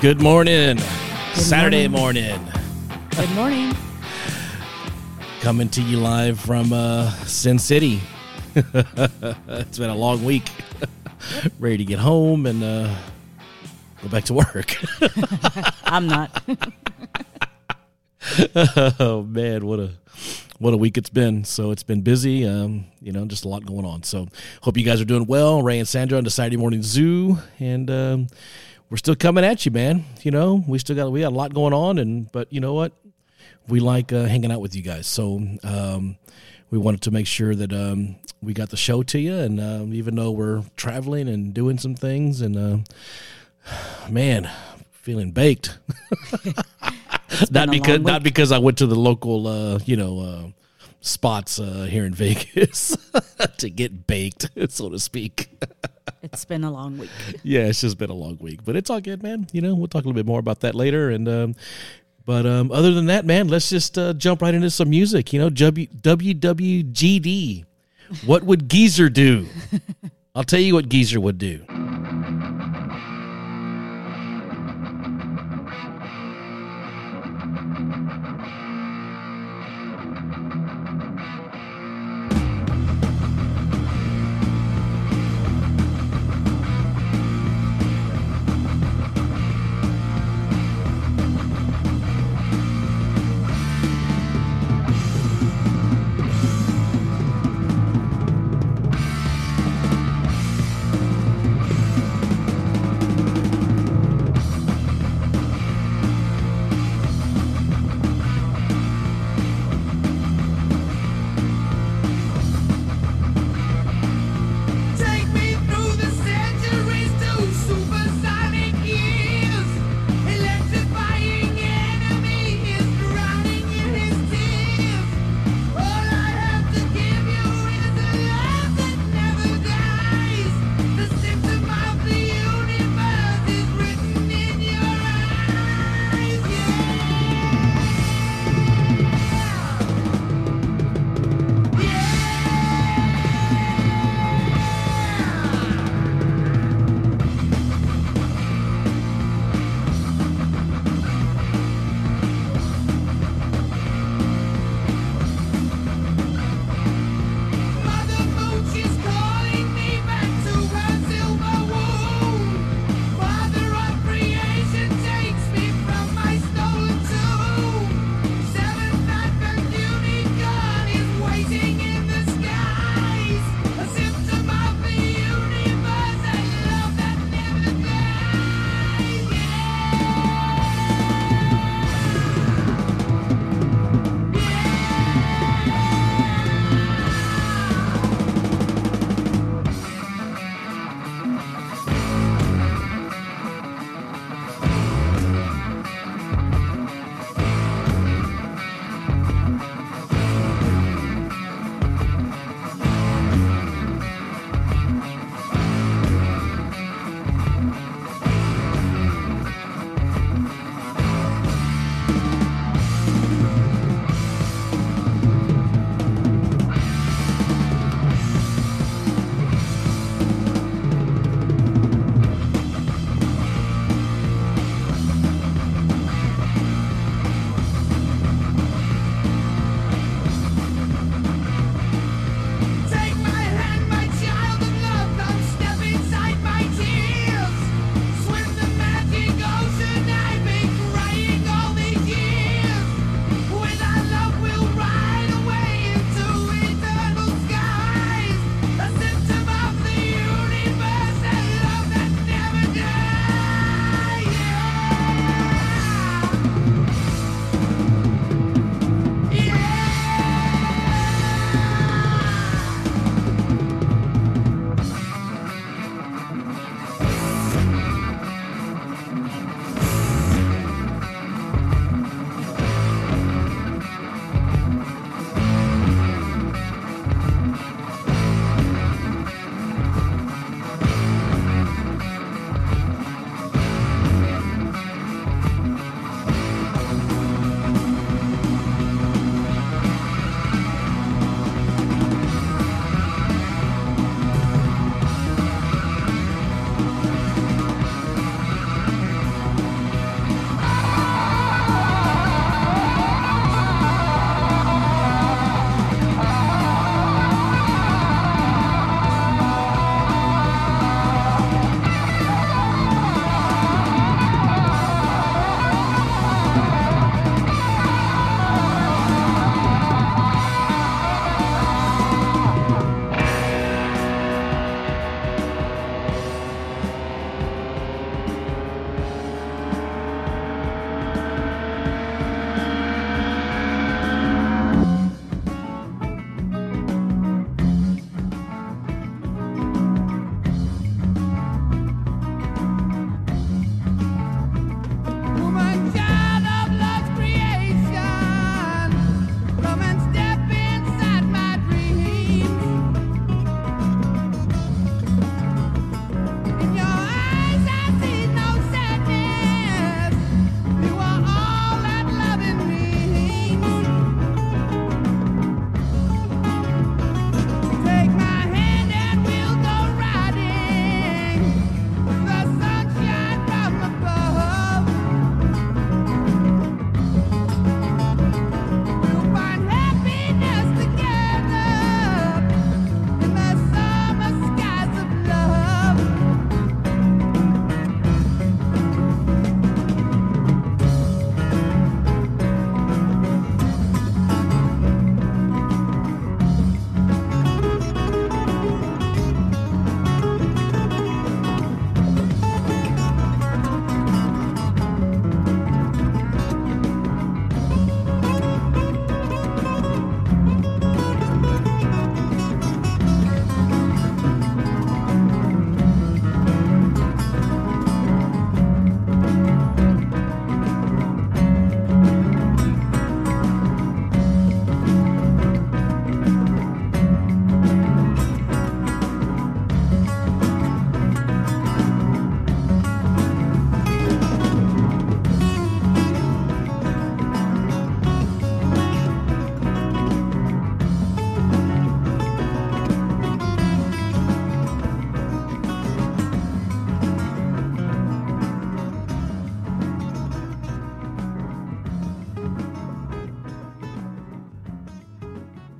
Good morning. Saturday morning. Good morning. Coming to you live from uh, Sin City. it's been a long week. Ready to get home and uh, go back to work. I'm not. oh man, what a what a week it's been. So it's been busy. Um, you know, just a lot going on. So hope you guys are doing well. Ray and Sandra on the Saturday morning zoo, and um, we're still coming at you, man. You know, we still got we got a lot going on, and but you know what, we like uh, hanging out with you guys. So um, we wanted to make sure that um, we got the show to you, and um, even though we're traveling and doing some things, and uh, man, feeling baked. not because not because I went to the local, uh, you know, uh, spots uh, here in Vegas to get baked, so to speak. It's been a long week. yeah, it's just been a long week, but it's all good, man. You know, we'll talk a little bit more about that later. And um, but um, other than that, man, let's just uh, jump right into some music. You know, w- WWGD. What would Geezer do? I'll tell you what Geezer would do.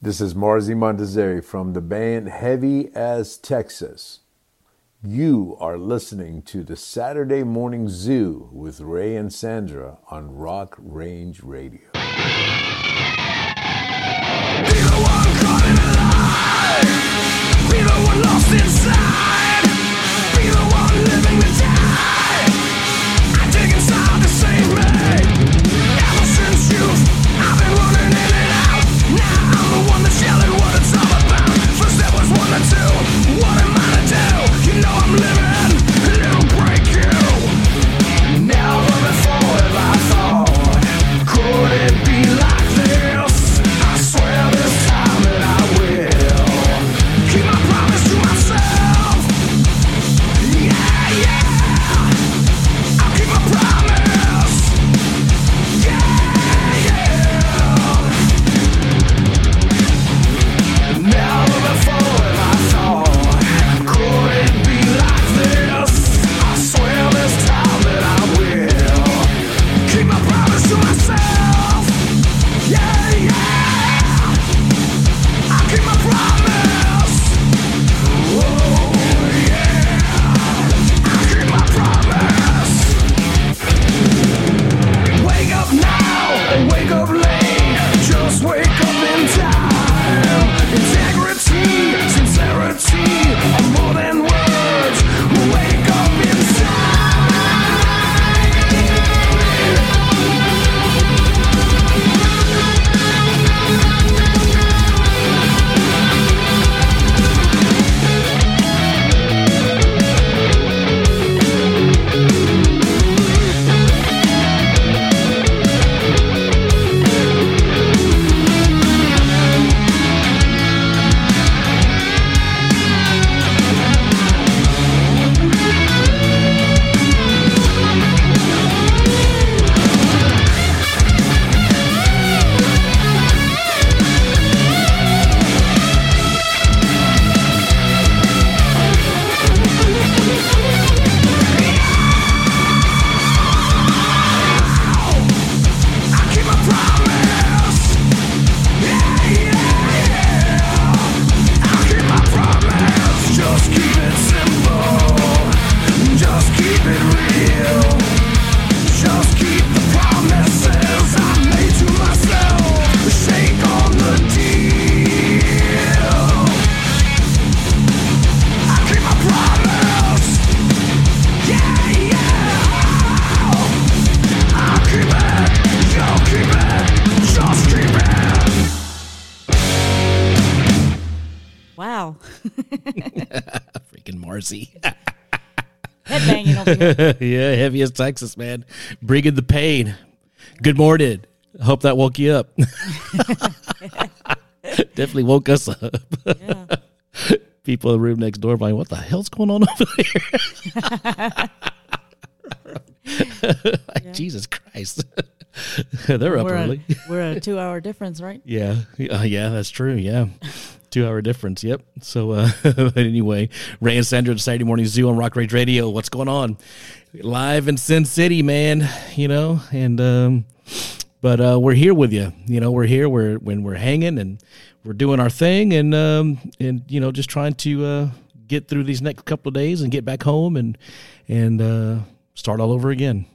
This is Marzi Montazeri from the band Heavy as Texas. You are listening to the Saturday Morning Zoo with Ray and Sandra on Rock Rage Radio. Wow. Over here. yeah, heavy as Texas, man. Bringing the pain. Good morning. Hope that woke you up. Definitely woke us up. Yeah. People in the room next door like, what the hell's going on over there? like, Jesus Christ. They're up We're early. a, we're a two hour difference, right? Yeah, uh, yeah, that's true. Yeah, two hour difference. Yep. So, uh, but anyway, Ray and Sandra, Saturday Morning Zoo on Rock Rage Radio. What's going on? Live in Sin City, man. You know, and um, but uh, we're here with you. You know, we're here. We're when we're hanging and we're doing our thing, and um, and you know, just trying to uh, get through these next couple of days and get back home and and uh, start all over again.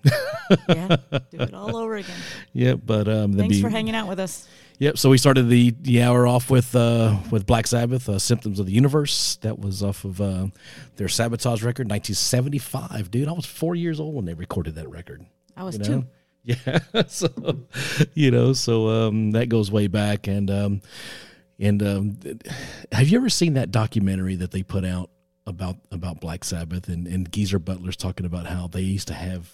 Yeah. Do it all over again. yep. But um, Thanks be- for hanging out with us. Yep. So we started the the hour off with uh, with Black Sabbath, uh, "Symptoms of the Universe." That was off of uh, their Sabotage record, 1975. Dude, I was four years old when they recorded that record. I was You know? two. Yeah. so you know, so um, that goes way back, and um, and um, have you ever seen that documentary that they put out about about Black Sabbath and and Geezer Butler's talking about how they used to have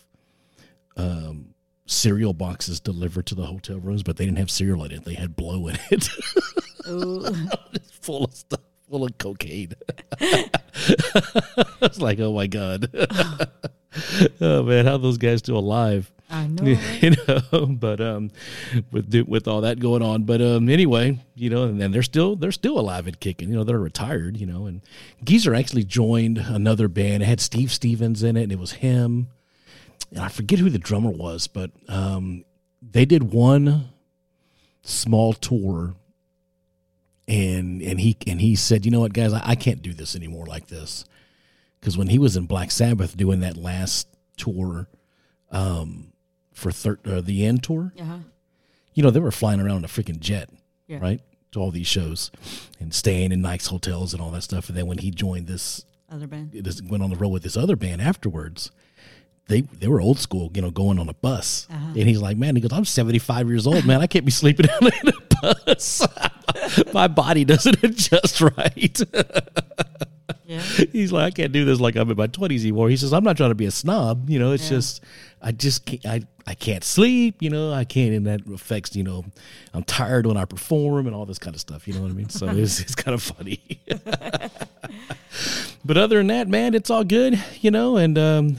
um, cereal boxes delivered to the hotel rooms, but they didn't have cereal in it. They had blow in it, full of stuff, full of cocaine. it's like, oh my god, oh man, how those guys still alive? I know. you know but um with with all that going on but um anyway you know and then they're still they're still alive and kicking you know they're retired you know and geezer actually joined another band it had steve stevens in it and it was him and i forget who the drummer was but um they did one small tour and and he and he said, you know what, guys, I, I can't do this anymore like this, because when he was in Black Sabbath doing that last tour, um, for thir- uh, the end tour, Uh-huh. you know, they were flying around in a freaking jet, Yeah. right, to all these shows, and staying in nice hotels and all that stuff. And then when he joined this, Other band. this went on the road with this other band afterwards. They they were old school, you know, going on a bus. And he's like, man, he goes, I'm 75 years old, man. I can't be sleeping in a bus. My body doesn't adjust right. Yeah. he's like, I can't do this like I'm in my 20s anymore. He says, I'm not trying to be a snob. You know, it's Yeah. just, I just can't, I, I can't sleep, you know, I can't, and that affects, you know, I'm tired when I perform and all this kind of stuff. You know what I mean? So it's, it's kind of funny. but other than that, man, it's all good, you know, and um,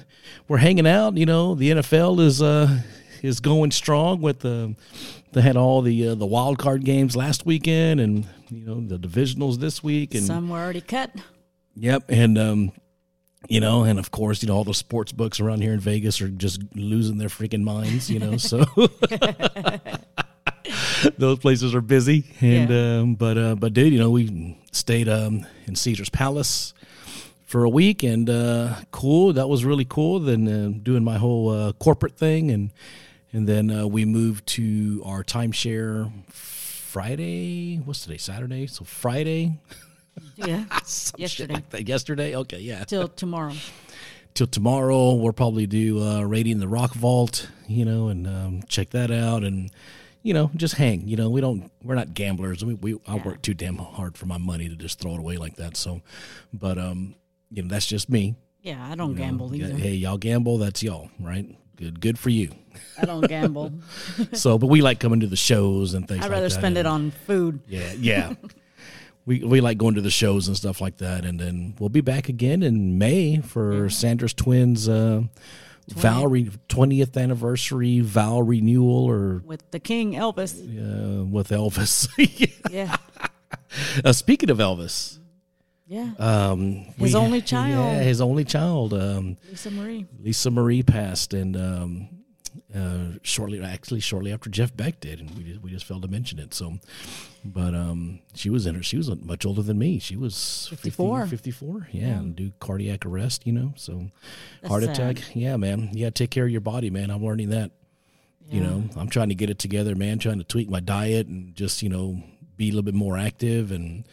we're hanging out. You know, the NFL is uh, is going strong with the. They had all the uh, the wild card games last weekend, and you know the divisionals this week, and Some were already cut. Yep, and um, you know, and of course, you know, all the sports books around here in Vegas are just losing their freaking minds, you know. So those places are busy, and um, but uh, but dude, you know, we stayed um in Caesar's Palace for a week, and uh, cool. That was really cool. Then uh, doing my whole uh, corporate thing, and and then uh, we moved to our timeshare Friday. What's today? Saturday. So Friday. Yeah. Yesterday. like that. Yesterday. Okay, yeah. Till tomorrow. Till tomorrow, we'll probably do uh, raiding the Rock Vault, you know, and um, check that out, and you know, just hang. You know, we don't, we're not gamblers. We, we I work too damn hard for my money to just throw it away like that. So, but um, you know, that's just me. Yeah, I don't you know. gamble Yeah, either. Hey, y'all gamble. That's y'all, right? Good, good for you. I don't gamble. So, but we like coming to the shows and things. I'd like rather that, spend it on food. Yeah, yeah. we we like going to the shows and stuff like that, and then we'll be back again in May for Sandra's twins. Uh, Vow re- 20th anniversary vow renewal or with the king Elvis. uh, with Elvis. Yeah. uh, speaking of Elvis, Yeah. um, His only child. Yeah, his only child. Um, Lisa Marie. Lisa Marie passed, and um, uh, shortly, actually, shortly after Jeff Beck did, and we just, we just failed to mention it. So, but um, she was in her. She was much older than me. She was 54. 50, 54. Yeah, and do cardiac arrest. You know, so That's heart sad. attack. Yeah, man. Yeah, take care of your body, man. I'm learning that. You know, I'm trying to get it together, man. Trying to tweak my diet and just you know be a little bit more active and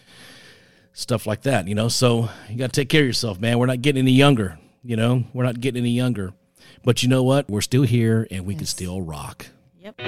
stuff like that. You know, so you got to take care of yourself, man. We're not getting any younger. You know, we're not getting any younger. But you know what? We're still here and we can still rock. Yep.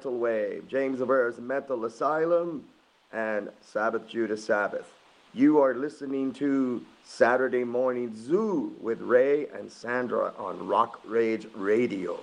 Metal Wave, James Rivera's Metal Asylum, and Sabbath Judas Sabbath. You are listening to Saturday Morning Zoo with Ray and Sandra on Rock Rage Radio.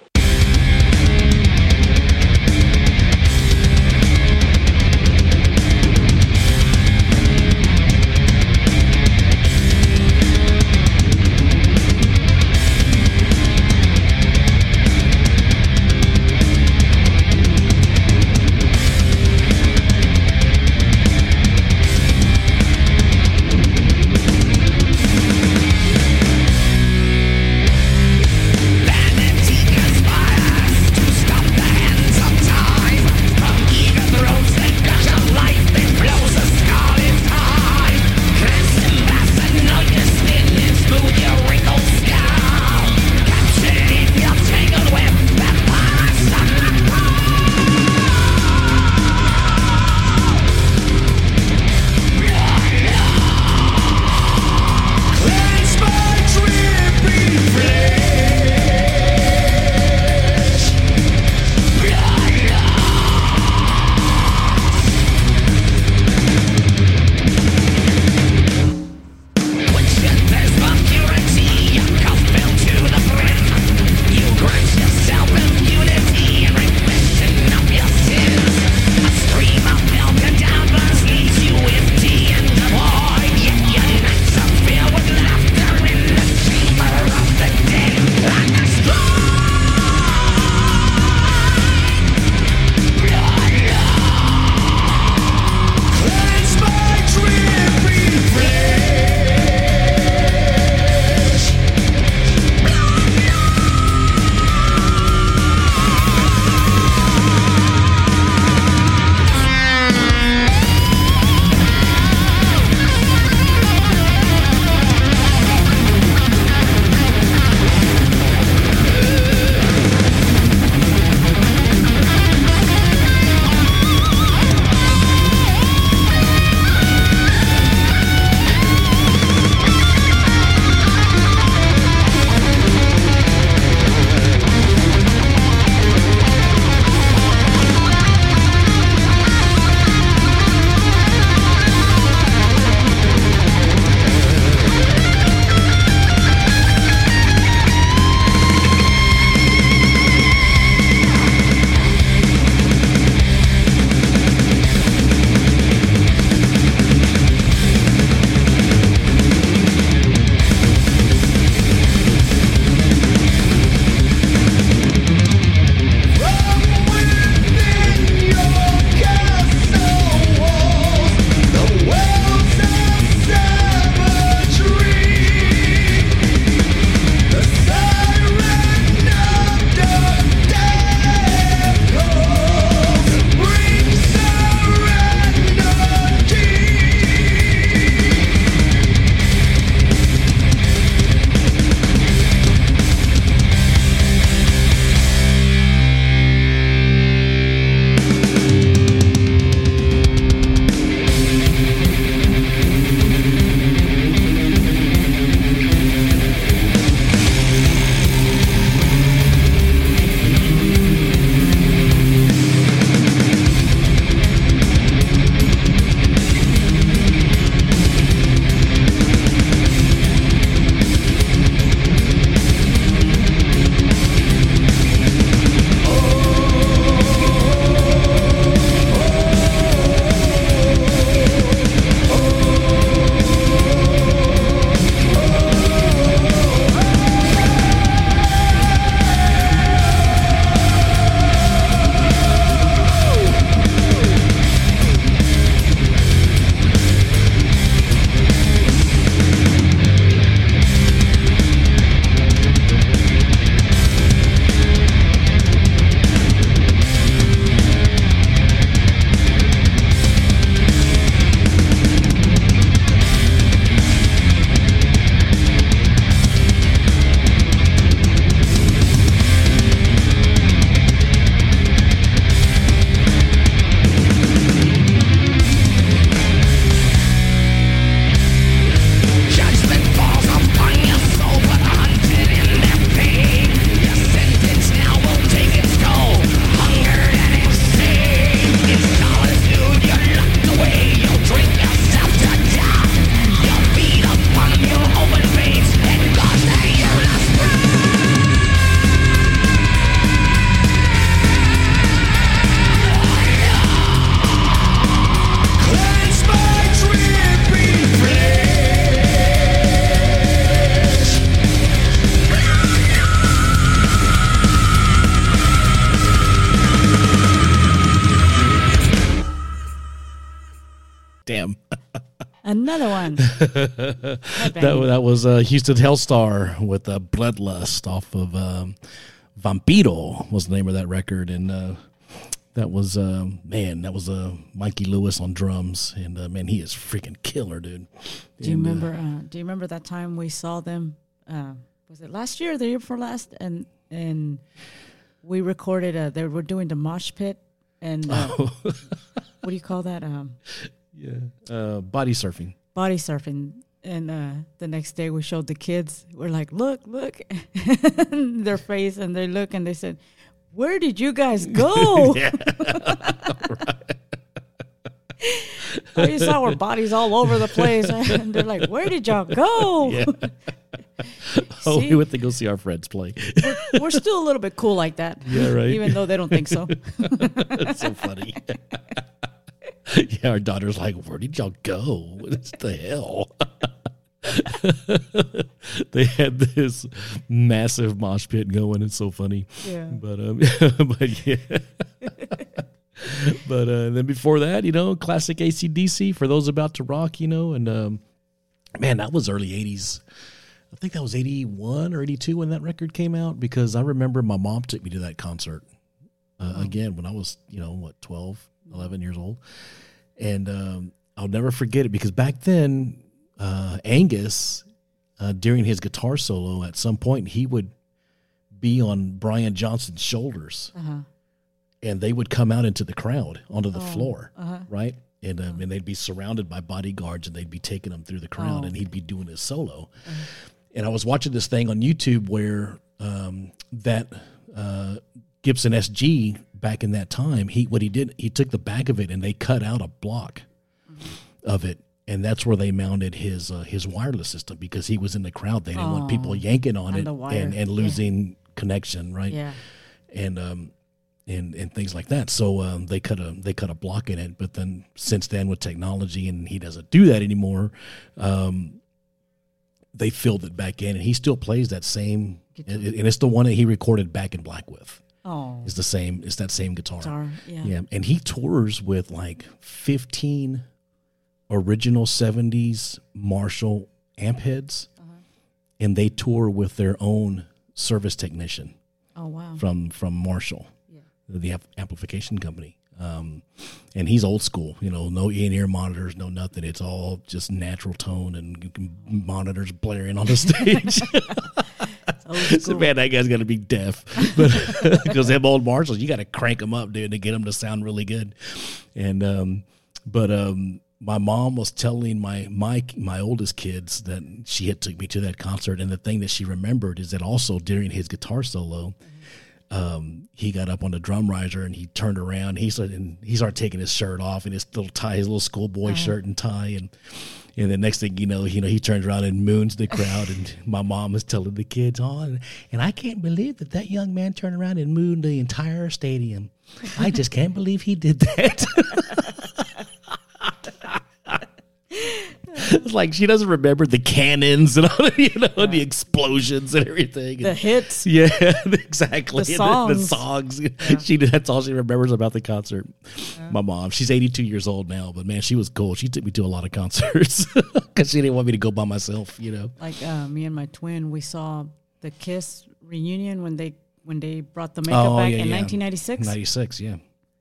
That, that was uh, Houston Hellstar with uh, Bloodlust off of um, Vampiro was the name of that record, and uh, that was uh, man, that was uh, Mikey Lewis on drums, and uh, man, he is freaking killer, dude. Do you And, uh, remember? Uh, do you remember that time we saw them? Uh, was it last year or the year before last? And and we recorded. Uh, they were doing the mosh pit, and uh, Oh. what do you call that? Um, yeah, uh, body surfing. body surfing. And uh, the next day we showed the kids. We're like, look, look, their face, and they look and they said, "Where did you guys go?" I just saw our bodies all over the place, and they're like, "Where did y'all go?" Yeah. Oh, See? we went to go see our friends play. We're still a little bit cool like that. Yeah, right. Even though they don't think so. That's so funny. yeah, our daughter's like, "Where did y'all go? What the hell?" they had this massive mosh pit going. It's so funny. Yeah. But um, but yeah. but uh, then before that, you know, classic ACDC for those about to rock, you know, and um, man, that was early '80s. I think that was '81 or '82 when that record came out because I remember my mom took me to that concert uh, again when I was, you know, what 12, 11 years old, and um, I'll never forget it because back then, uh, Angus, uh, during his guitar solo, at some point he would be on Brian Johnson's shoulders, Uh-huh. and they would come out into the crowd onto the Oh, floor, uh-huh. right? And um, and they'd be surrounded by bodyguards, and they'd be taking them through the crowd, Oh. and he'd be doing his solo. And I was watching this thing on YouTube where um, that uh, Gibson SG back in that time, he what he did, he took the back of it and they cut out a block of it, and that's where they mounted his uh, his wireless system because he was in the crowd. They didn't want people Oh, yanking on it and and yeah. losing connection, right? Yeah. and um and and things like that. So um, they cut a they cut a block in it. But then since then with technology and he doesn't do that anymore, um, they filled it back in, and he still plays that same. And it's the one that he recorded Back in Black with. Oh. It's the same. It's that same guitar. Guitar, yeah. Yeah, and he tours with like fifteen original '70s Marshall amp heads, Uh-huh. and they tour with their own service technician Oh wow. from from Marshall, Yeah. the amp- amplification company. Um, and he's old school, you know, no in ear monitors, no nothing. It's all just natural tone and monitors blaring on the stage. Old so, man, that guy's gonna be deaf, but because them old Marshalls, you got to crank them up, dude, to get them to sound really good. And um, but um, my mom was telling my my my oldest kids that she had took me to that concert, and the thing that she remembered is that also during his guitar solo, um, he got up on the drum riser and he turned around. He started and he started taking his shirt off and his little tie, his little schoolboy shirt and tie, and and the next thing you know, you know, he turns around and moons the crowd. and my mom is telling the kids, "Oh, and, and I can't believe that that young man turned around and mooned the entire stadium. I just can't believe he did that." It's like she doesn't remember the cannons and all, you know, the explosions and everything. the hits. Yeah, exactly. The And The, songs. songs. She that's all she remembers about the concert. My mom. She's 82 years old now, but man, she was cool. She took me to a lot of concerts because she didn't want me to go by myself. You know. Like uh, me and my twin, we saw the Kiss reunion when they when they brought the makeup back in 1996. 96. Yeah.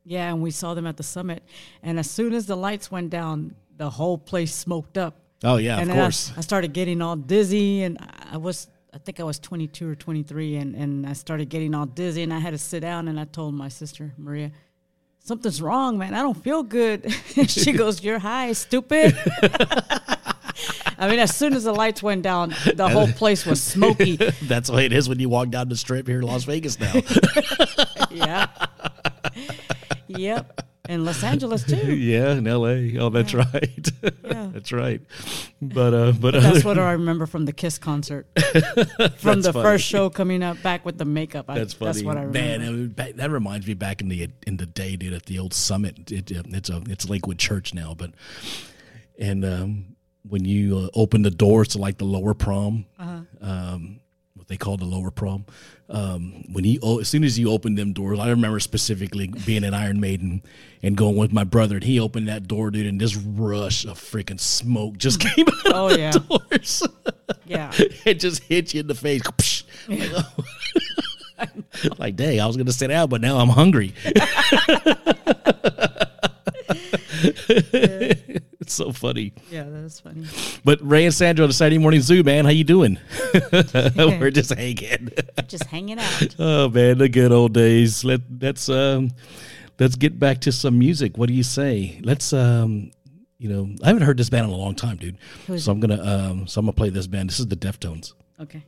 Yeah, and we saw them at the summit. And as soon as the lights went down, the whole place smoked up. Oh yeah, and of then I- course. I, started getting all dizzy, and I was, I think I was 22 or 23, and, and I started getting all dizzy, and I had to sit down, and I told my sister, Maria, something's wrong, man. I don't feel good. she goes, You're high, stupid. I mean, as soon as the lights went down, the whole place was smoky. That's the way it is when you walk down the strip here in Las Vegas now. yeah. Yep. And Los Angeles, too. yeah, in L.A. Oh, that's right. Yeah. that's right. But uh, but, That's what I remember from the Kiss concert. from the funny. first show coming up back with the makeup. I, That's funny. That's what I remember. Man, I mean, back, that reminds me back in the in the day, dude, at the old summit. It, uh, it's a it's Lakewood Church now, but and um, when you uh, open the doors to like the lower prom, Uh-huh. um, what they call the lower prom. Um, when he o- as soon as he opened them doors, I remember specifically being at Iron Maiden and going with my brother, and he opened that door, dude, and this rush of freaking smoke just came out Oh, of yeah. the doors. Yeah. it just hit you in the face. Like, oh. like, dang, I was gonna sit out, but now I'm hungry. It's so funny. Yeah, that's funny. But Ray and Sandra on the Saturday Morning Zoo, man, how you doing? We're just hanging. Just hanging out. oh man, the good old days. Let let's um let's get back to some music. What do you say? Let's um you know, I haven't heard this band in a long time, dude. Who is So I'm gonna um so I'm gonna play this band. This is the Deftones. Okay.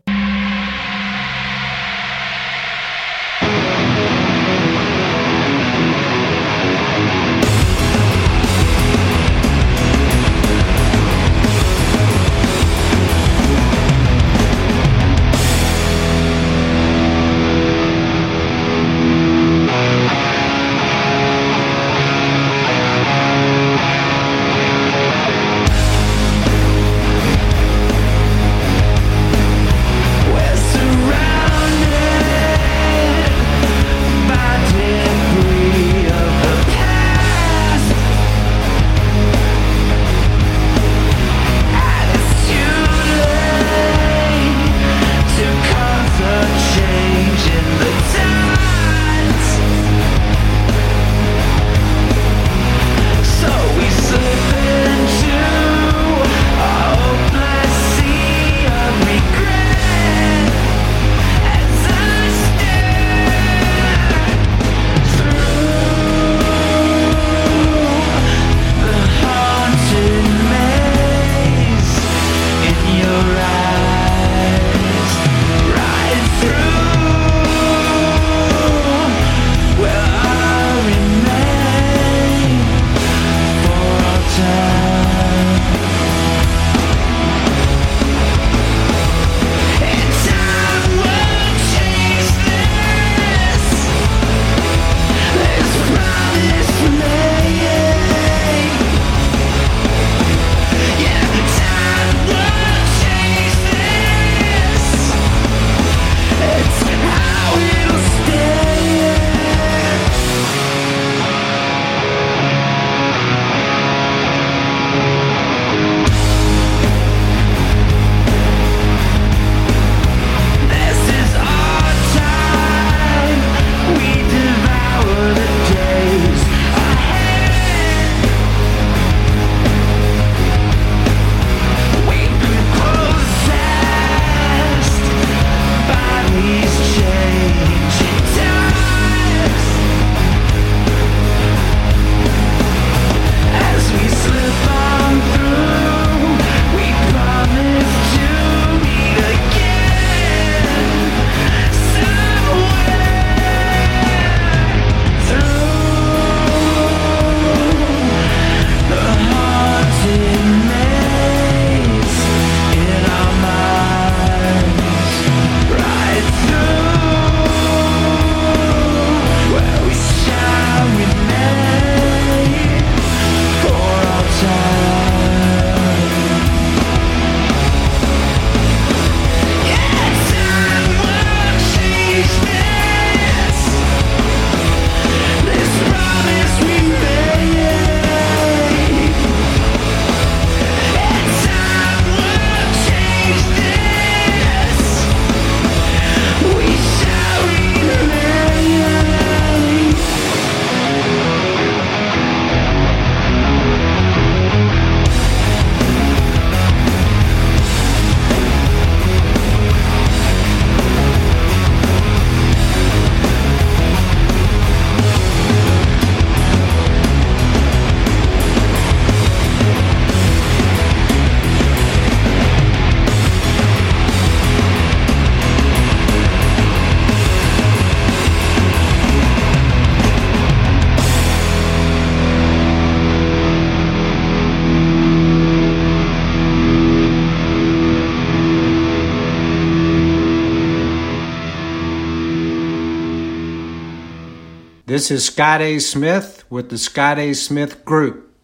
This is Scott A. Smith with the Scott A. Smith Group.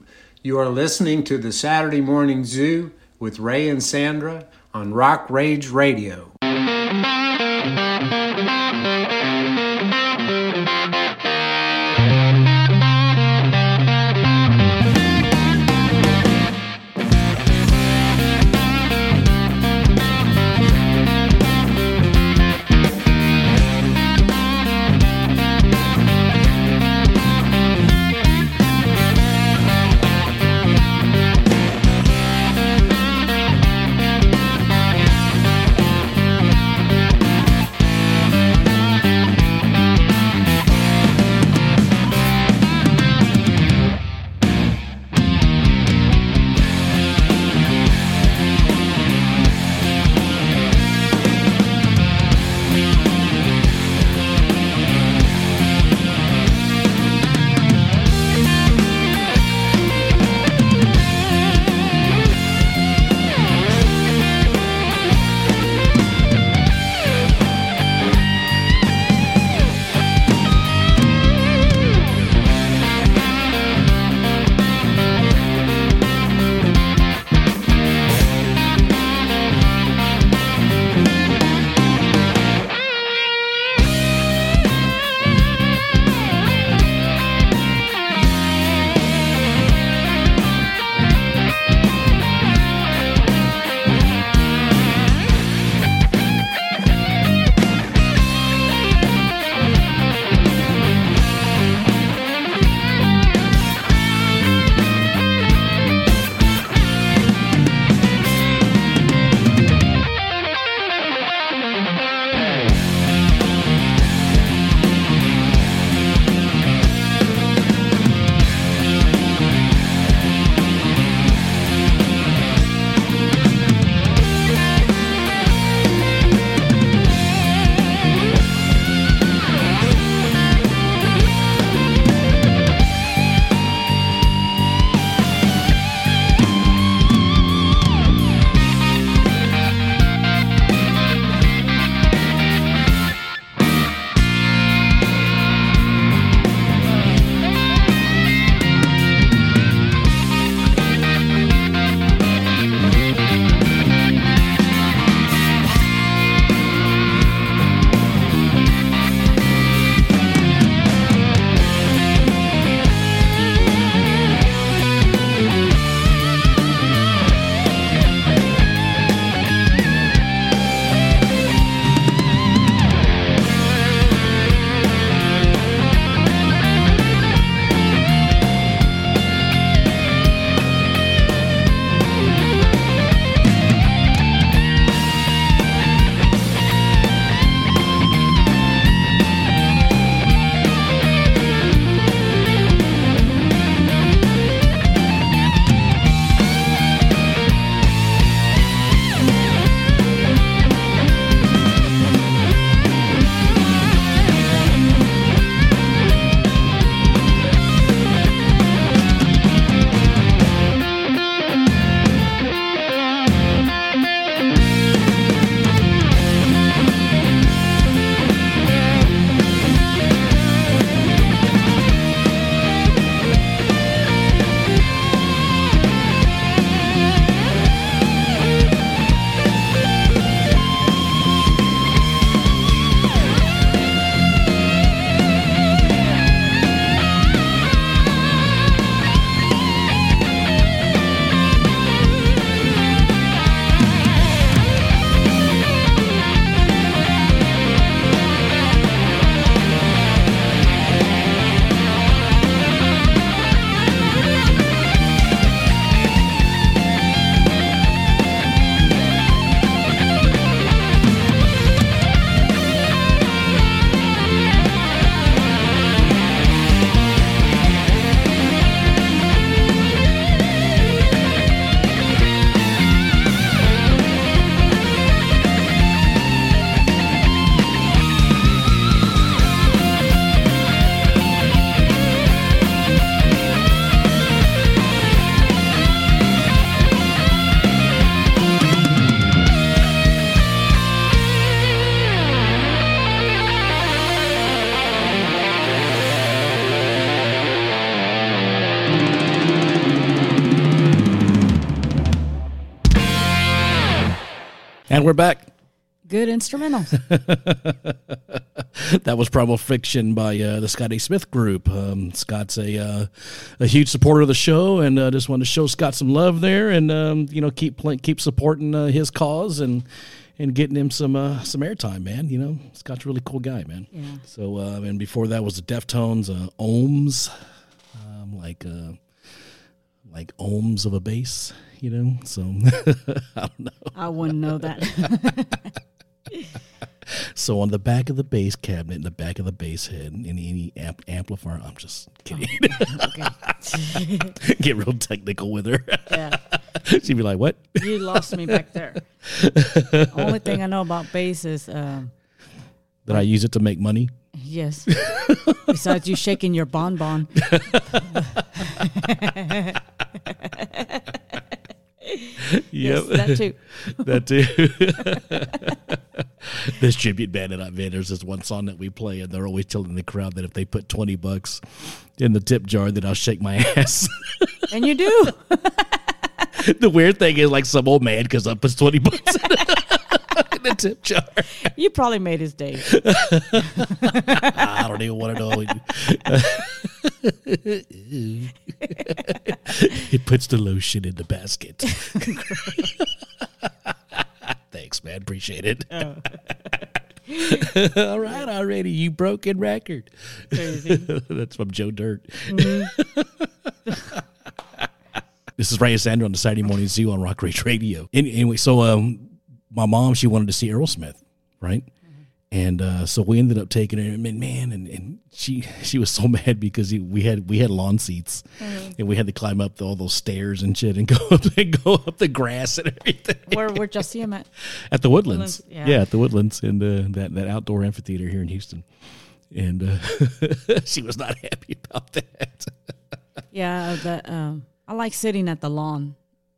You are listening to the Saturday Morning Zoo with Ray and Sandra on Rock Rage Radio. And we're back. Good instrumentals. That was Primal Fiction by uh, the Scott A. Smith Group. Um, Scott's a uh, a huge supporter of the show, and uh, just wanted to show Scott some love there, and um, you know keep play, keep supporting uh, his cause and and getting him some uh, some airtime, man. You know, Scott's a really cool guy, man. Yeah. So uh, and before that was the Deftones, uh, ohms, um, like uh, like ohms of a bass, you know. So I don't know. I wouldn't know that. So on the back of the bass cabinet, in the back of the bass head, in any amp, amplifier. I'm just kidding. okay. Get real technical with her. Yeah. She'd be like, "What?" You lost me back there. Only thing I know about bass is um, That I use it to make money. yes. Besides you shaking your bonbon. Yes, that too. that too. this tribute band that in, there's this one song that we play, and they're always telling the crowd that if they put twenty bucks in the tip jar, then I'll shake my ass. And you do. the weird thing is, like some old man comes up puts twenty bucks in the tip jar. You probably made his day. I don't even want to know. it puts the lotion in the basket. Thanks, man. Appreciate it. All right, already. You broken record. Crazy. That's from Joe Dirt. this is Ray and Sandra on the Saturday Morning Zoo on Rock Rage Radio. Anyway, so um, my mom, she wanted to see Aerosmith, right? And uh, so we ended up taking her, and man, and, and she she was so mad because he, we had we had lawn seats, and we had to climb up all those stairs and shit, and go up and go up the grass and everything Where see him at? at the Woodlands. Woodlands, yeah. yeah. at the Woodlands and uh, that that outdoor amphitheater here in Houston. And uh, she was not happy about that. Yeah, the um, I like sitting at the lawn,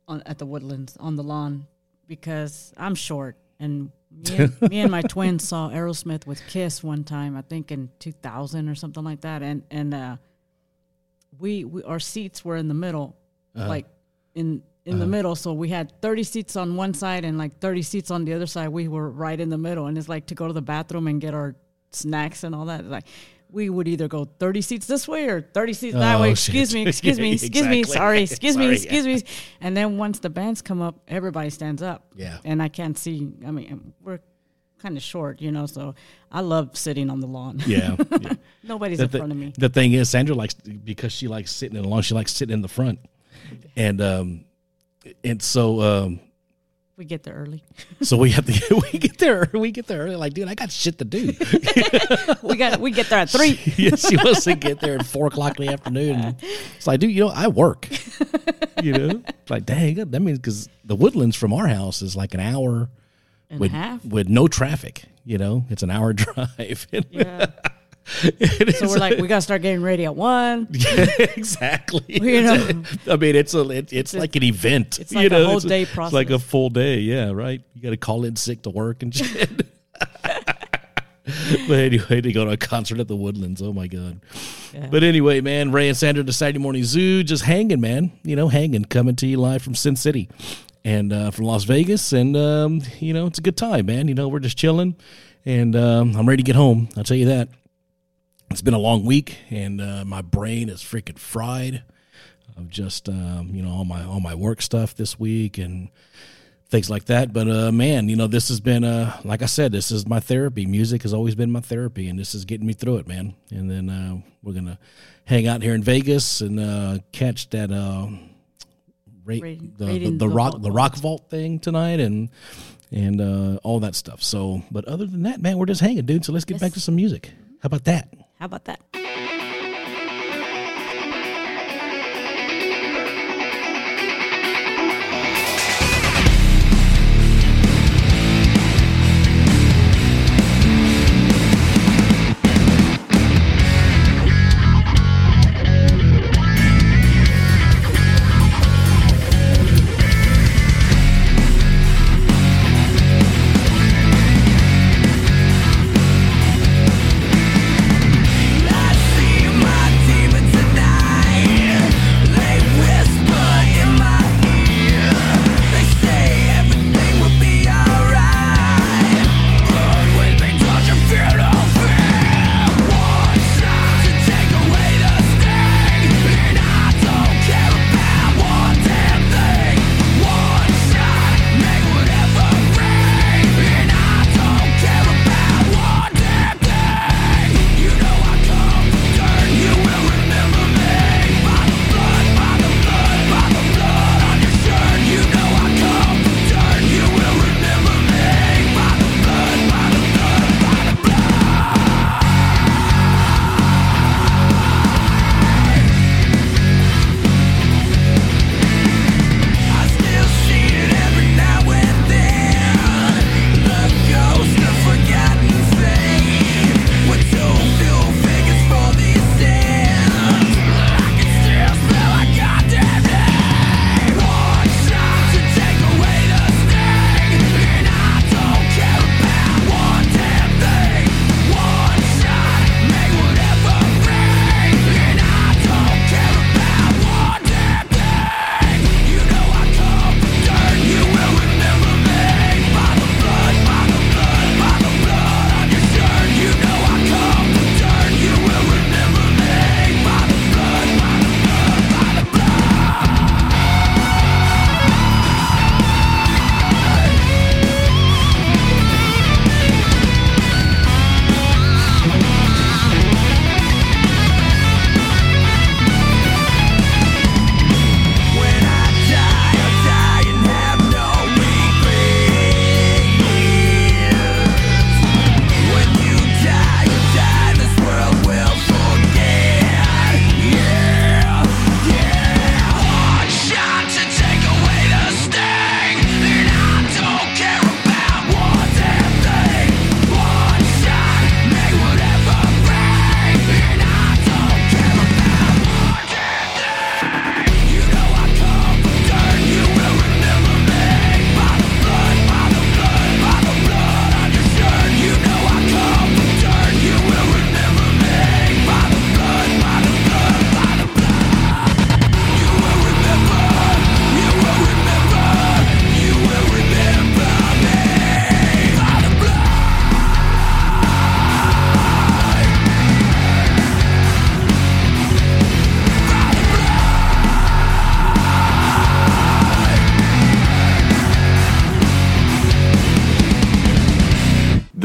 on at the woodlands on the lawn, because I'm short. And me and, me and my twins saw Aerosmith with Kiss one time, I think in 2000 or something like that, and and uh, we, we our seats were in the middle, like in in the middle, so we had 30 seats on one side and like 30 seats on the other side. We were right in the middle, and it's like to go to the bathroom and get our snacks and all that, like. We would either go 30 seats this way or 30 seats that Oh, way. shit. Excuse me, excuse me, Yeah, excuse me. Sorry, excuse me, Sorry, excuse me. And then once the bands come up, everybody stands up. Yeah. And I can't see. I mean, we're kind of short, you know, so I love sitting on the lawn. Yeah. yeah. Nobody's The, in front of me. the thing is, Sandra likes because she likes sitting in the lawn. She likes sitting in the front, and um, and so um, We get there early. so we have to we get there we get there early. Like, dude, I got shit to do. We got we get there at three. yeah, she wants to get there at four o'clock in the afternoon. It's like, dude, you know, I work. You know, like, dang, that means because the Woodlands from our house is like an hour And with a half. with no traffic. You know, it's an hour drive. Yeah. So we're like, we gotta start getting ready at one. exactly. You know. I mean, it's a it, it's like an event. it's you like a know? whole It's day It's like a full day. Yeah, right. You got to call in sick to work and shit. but anyway, to go to a concert at the Woodlands. Oh my god. Yeah. But anyway, man, Ray and Sandra, the Saturday Morning Zoo, just hanging, man. You know, hanging, coming to you live from Sin City and uh, from Las Vegas, and um, you know, it's a good time, man. You know, we're just chilling, and um, I'm ready to get home. I'll tell you that. Been a long week, and uh, my brain is freaking fried of just um, you know all my all my work stuff this week and things like that. But uh, man, you know this has been uh, like I said, this is my therapy. Music has always been my therapy, and this is getting me through it, man. And then uh, we're gonna hang out here in Vegas and uh, catch that uh, rate Raid- the, the, the the rock vault. the rock vault thing tonight and. And uh, all that stuff. So, but other than that, man, we're just hanging, dude. So let's get back to some music. How about that? How about that?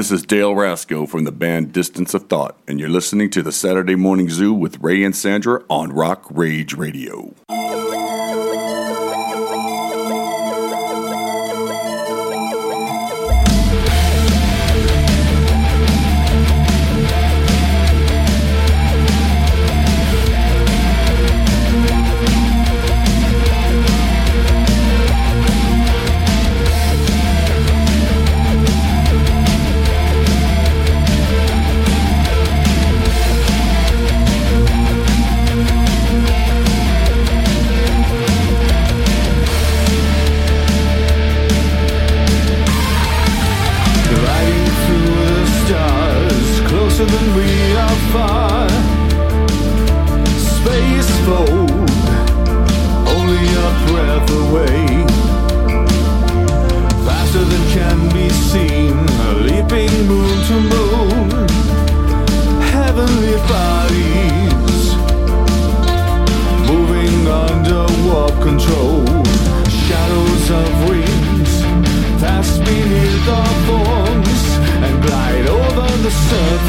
This is Dale Rasco from the band Distance of Thought, and you're listening to the Saturday Morning Zoo with Ray and Sandra on Rock Rage Radio.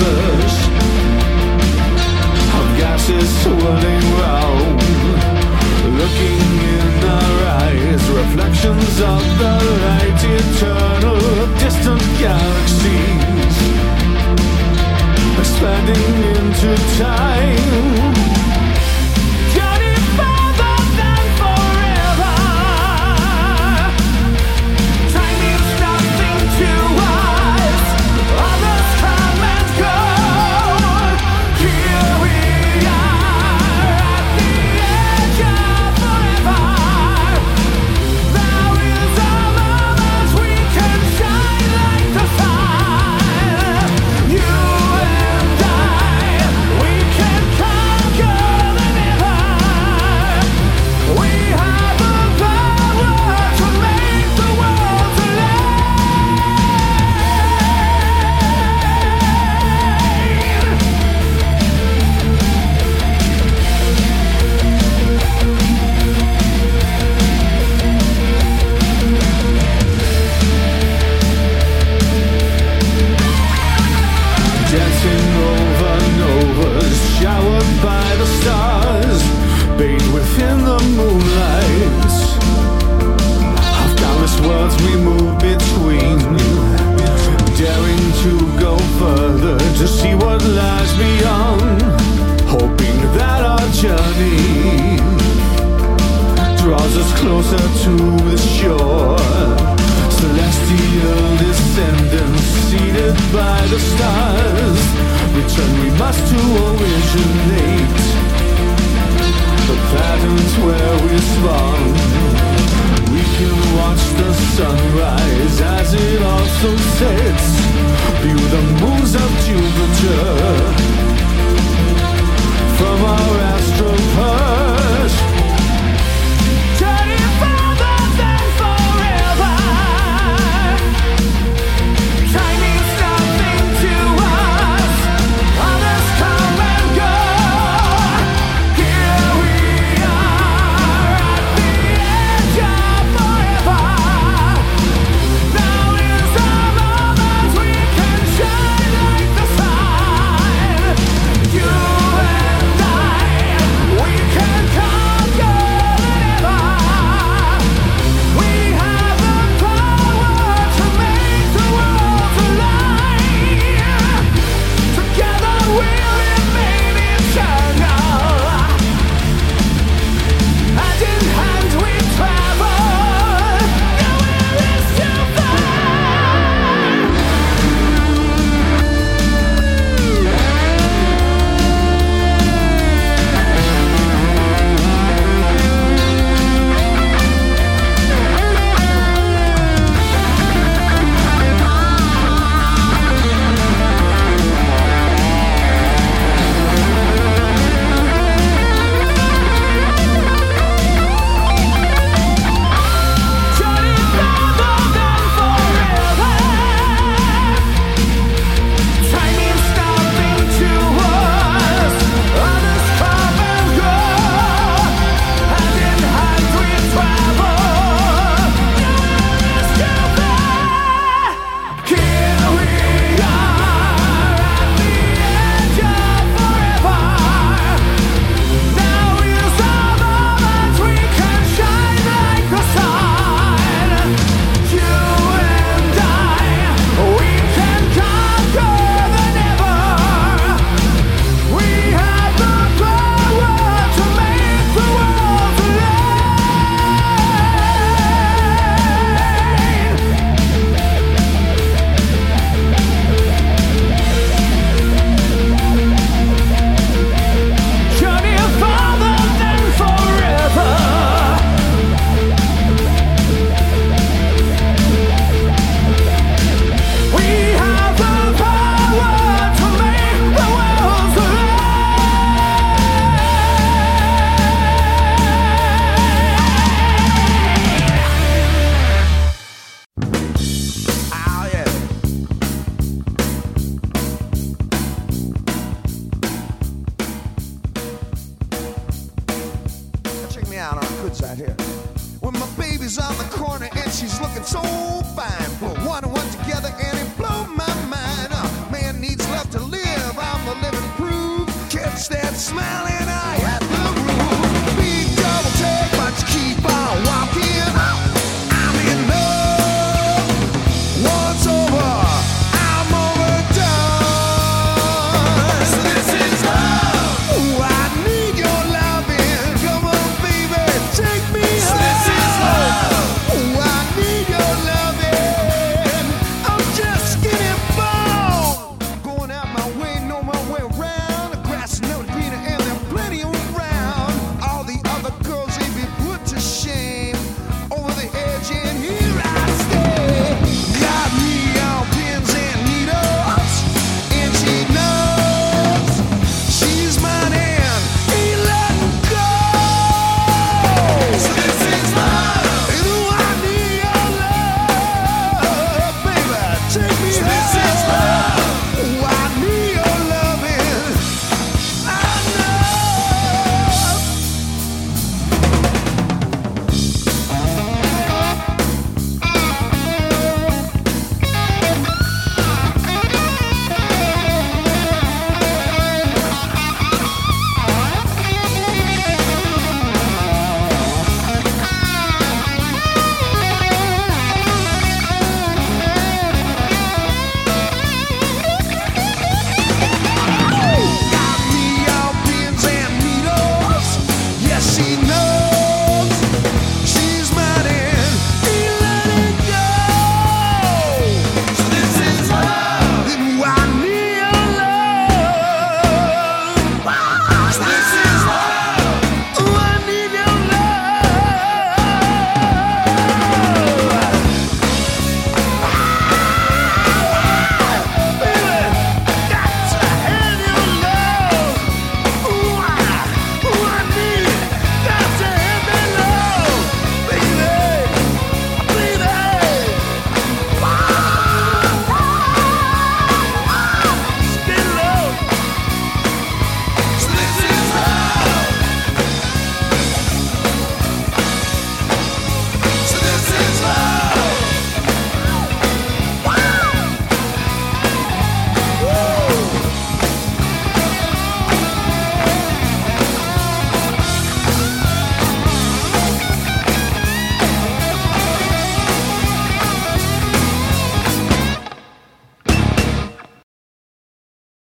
bush of gases swirling round. Looking in our eyes, reflections of the light, eternal, distant galaxies expanding into time.